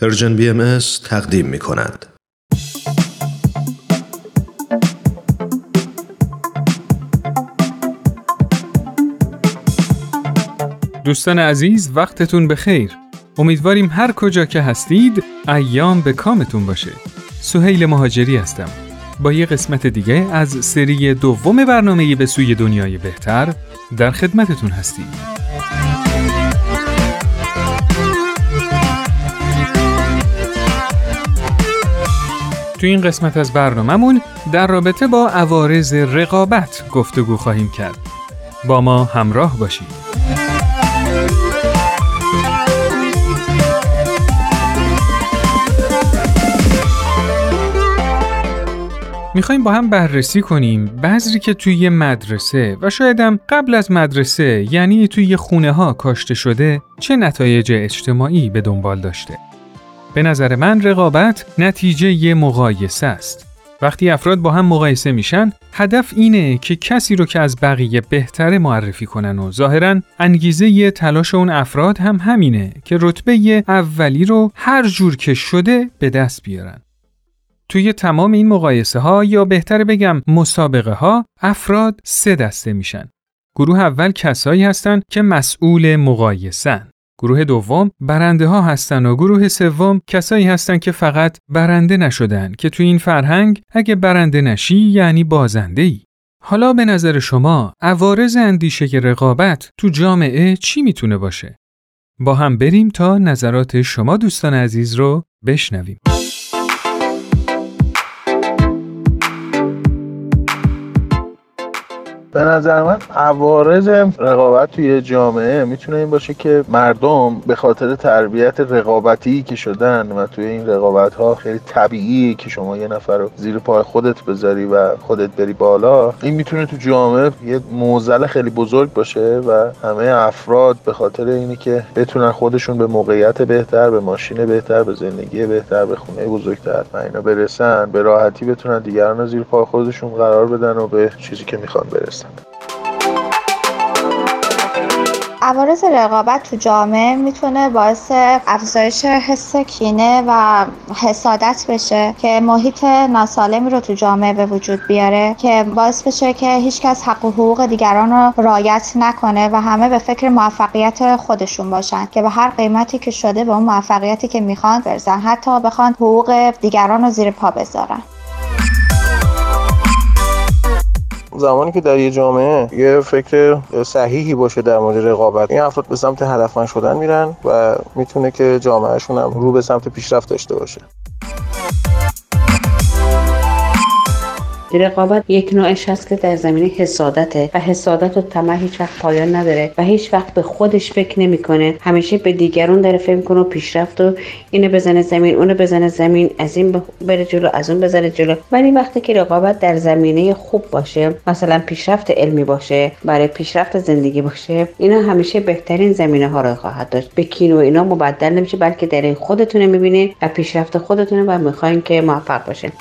Persian BM تقدیم می کند. دوستان عزیز وقتتون بخیر. امیدواریم هر کجا که هستید ایام به کامتون باشه. سهیل مهاجری هستم. با یه قسمت دیگه از سری دوم برنامه به سوی دنیای بهتر در خدمتتون هستیم. تو این قسمت از برنامهمون در رابطه با عوارض رقابت گفتگو خواهیم کرد. با ما همراه باشید. می‌خوایم با هم بررسی کنیم بذری که توی مدرسه و شایدم قبل از مدرسه یعنی توی خونه ها کاشته شده چه نتایج اجتماعی به دنبال داشته. به نظر من رقابت نتیجه یه مقایسه است. وقتی افراد با هم مقایسه میشن، هدف اینه که کسی رو که از بقیه بهتره معرفی کنن و ظاهرا انگیزه یه تلاش اون افراد هم همینه که رتبه اولی رو هر جور که شده به دست بیارن. توی تمام این مقایسه ها یا بهتره بگم مسابقه ها افراد سه دسته میشن. گروه اول کسایی هستن که مسئول مقایسن. گروه دوم برنده ها هستن و گروه سوم کسایی هستن که فقط برنده نشدن که تو این فرهنگ اگه برنده نشی یعنی بازنده ای. حالا به نظر شما عوارض اندیشه رقابت تو جامعه چی می‌تونه باشه؟ با هم بریم تا نظرات شما دوستان عزیز رو بشنویم. به نظر من عوارض رقابت توی جامعه می‌تونه این باشه که مردم به خاطر تربیت رقابتی که شدن و توی این رقابت ها خیلی طبیعیه که شما یه نفر رو زیر پای خودت بذاری و خودت بری بالا این می‌تونه تو جامعه یه موزل خیلی بزرگ باشه و همه افراد به خاطر اینی که بتونن خودشون به موقعیت بهتر به ماشین بهتر به زندگی بهتر به خونه بزرگتر و اینا برسن به راحتی بتونن دیگران رو زیر پای خودشون قرار بدن و به چیزی که می‌خوان برسن. عوارض رقابت تو جامعه می‌تونه باعث افزایش حس کینه و حسادت بشه که محیط ناسالمی رو تو جامعه به وجود بیاره که باعث بشه که هیچکس حق و حقوق دیگران رو رعایت نکنه و همه به فکر موفقیت خودشون باشن که به هر قیمتی که شده به اون موفقیتی که می‌خوان برسن حتی بخوان حقوق دیگران رو زیر پا بذارن. زمانی که در یه جامعه یه فکر صحیحی باشه در مورد رقابت این افراد به سمت هدفمند شدن میرن و می‌تونه که جامعهشون هم رو به سمت پیشرفت داشته باشه. رقابت یک نوعش هست که در زمینه حسادته و حسادت و طمع هیچ وقت پایان نداره و هیچ وقت به خودش فکر نمی‌کنه. همیشه به دیگران داره فکر کنه و پیشرفت و اینو بزنه زمین اونو بزنه زمین از این بره جلو از اون بزنه جلو. ولی وقتی که رقابت در زمینه خوب باشه مثلا پیشرفت علمی باشه برای پیشرفت زندگی باشه اینا همیشه بهترین زمینه ها رو خواهد داشت. به کین و اینا مبدل نمیشه بلکه در این خودتونه می‌بینه و پیشرفت خودتونه و می‌خواین که موفق باشه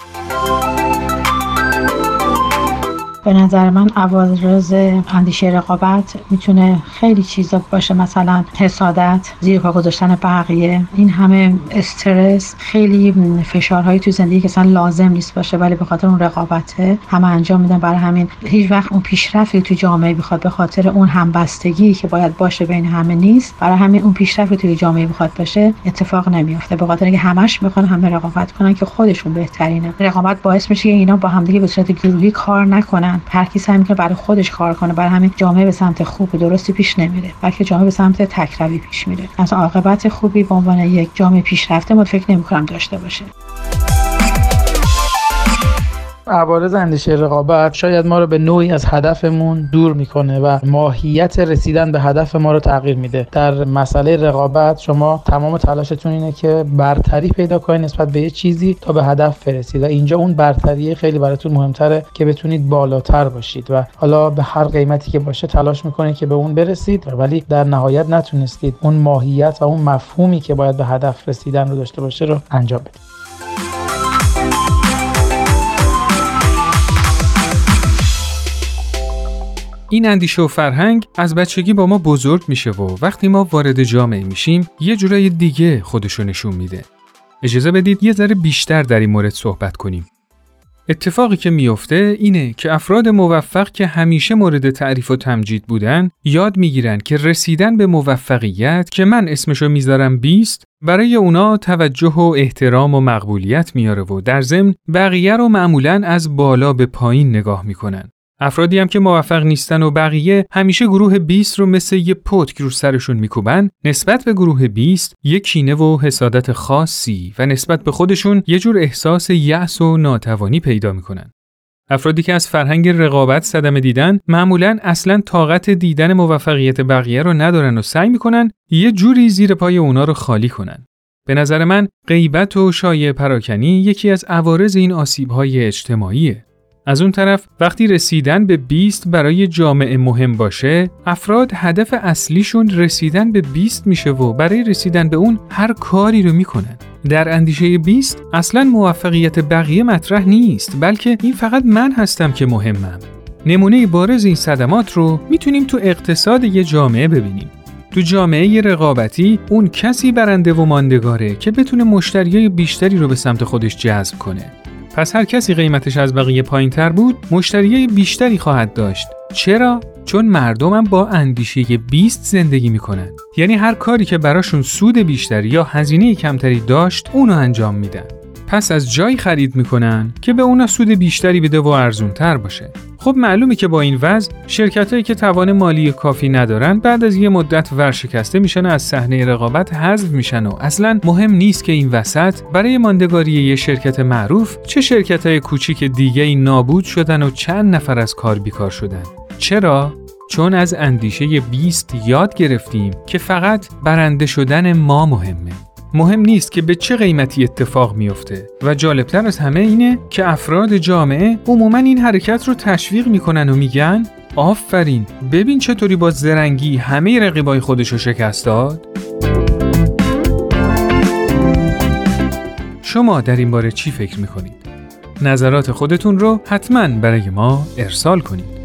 به نظر من عوارض اندیشه رقابت می‌تونه خیلی چیزا باشه مثلا حسادت زیر پا گذاشتن بقیه. این همه استرس خیلی فشارهایی تو زندگی که اصلا لازم نیست باشه ولی به خاطر اون رقابته همه انجام میدن. برای همین هیچ وقت اون پیشرفتی تو جامعه بخواد به خاطر اون همبستگی که باید باشه بین همه نیست. برای همین اون پیشرفتی توی جامعه بخواد باشه اتفاق نمیافته. به خاطر اینکه همش می‌خوان همه رقابت کنن که خودشون بهترینه. رقابت باعث میشه اینا با همدیگه به صورت گروهی کار نکنن. کنن هر کی سعی می‌کنه برای خودش کار کنه برای همین جامعه به سمت خوب و درستی پیش نمیره بلکه جامعه به سمت تکروی پیش میره. اصلا عاقبت خوبی به عنوان یک جامعه پیشرفته ما فکر نمی‌کنم داشته باشه. عوارض اندیشه رقابت شاید ما رو به نوعی از هدفمون دور می‌کنه و ماهیت رسیدن به هدف ما رو تغییر میده. در مسئله رقابت شما تمام تلاشتون اینه که برتری پیدا کنید نسبت به یه چیزی تا به هدف برسید و اینجا اون برتری خیلی براتون مهمتره که بتونید بالاتر باشید و حالا به هر قیمتی که باشه تلاش می‌کنید که به اون برسید ولی در نهایت نتونستید اون ماهیت و اون مفهومی که باید به هدف رسیدن رو داشته باشه رو انجام بدید. این اندیشه و فرهنگ از بچگی با ما بزرگ میشه و وقتی ما وارد جامعه میشیم یه جورای دیگه خودشو نشون میده. اجازه بدید یه ذره بیشتر در این مورد صحبت کنیم. اتفاقی که میفته اینه که افراد موفق که همیشه مورد تعریف و تمجید بودن یاد می‌گیرن که رسیدن به موفقیت که من اسمشو می‌ذارم بیست برای اونا توجه و احترام و مقبولیت میاره و در ضمن بقیه رو معمولا از بالا به پایین نگاه می‌کنن. افرادی هم که موفق نیستن و بقیه همیشه گروه 20 رو مثل یه پتک رو سرشون میکوبن نسبت به گروه 20 یه کینه و حسادت خاصی و نسبت به خودشون یه جور احساس یأس و ناتوانی پیدا می‌کنن. افرادی که از فرهنگ رقابت صدمه دیدن معمولا اصلا طاقت دیدن موفقیت بقیه رو ندارن و سعی می‌کنن یه جوری زیر پای اونا رو خالی کنن. به نظر من غیبت و شایع پراکنی یکی از عوارض این آسیب‌های اجتماعیه. از اون طرف وقتی رسیدن به 20 برای جامعه مهم باشه افراد هدف اصلیشون رسیدن به 20 میشه و برای رسیدن به اون هر کاری رو می‌کنن. در اندیشه 20 اصلا موفقیت بقیه مطرح نیست بلکه این فقط من هستم که مهمم. نمونه بارز این صدمات رو می‌تونیم تو اقتصاد یه جامعه ببینیم. تو جامعه رقابتی اون کسی برنده و ماندگاره که بتونه مشتریای بیشتری رو به سمت خودش جذب کنه. پس هر کسی قیمتش از بقیه پایین تر بود مشتریای بیشتری خواهد داشت. چرا؟ چون مردمم با اندیشه 20 زندگی می‌کنن. یعنی هر کاری که براشون سود بیشتری یا هزینه کمتری داشت اونو انجام میدن. پس از جایی خرید می‌کنن که به اونا سود بیشتری بده و ارزون تر باشه. خب معلومه که با این وضع شرکتهایی که توان مالی کافی ندارن بعد از یه مدت ورشکسته میشن و از صحنه رقابت حذف میشن و اصلا مهم نیست که این وسط برای ماندگاری یه شرکت معروف چه شرکت های کوچیک دیگه ای نابود شدن و چند نفر از کار بیکار شدن. چرا؟ چون از اندیشه 20 یاد گرفتیم که فقط برنده شدن ما مهمه. مهم نیست که به چه قیمتی اتفاق میفته و جالبتر از همه اینه که افراد جامعه عموما این حرکت رو تشویق می‌کنن و میگن آفرین ببین چطوری با زرنگی همه رقیبای خودش رو شکست داد شما در این باره چی فکر می‌کنید؟ نظرات خودتون رو حتما برای ما ارسال کنید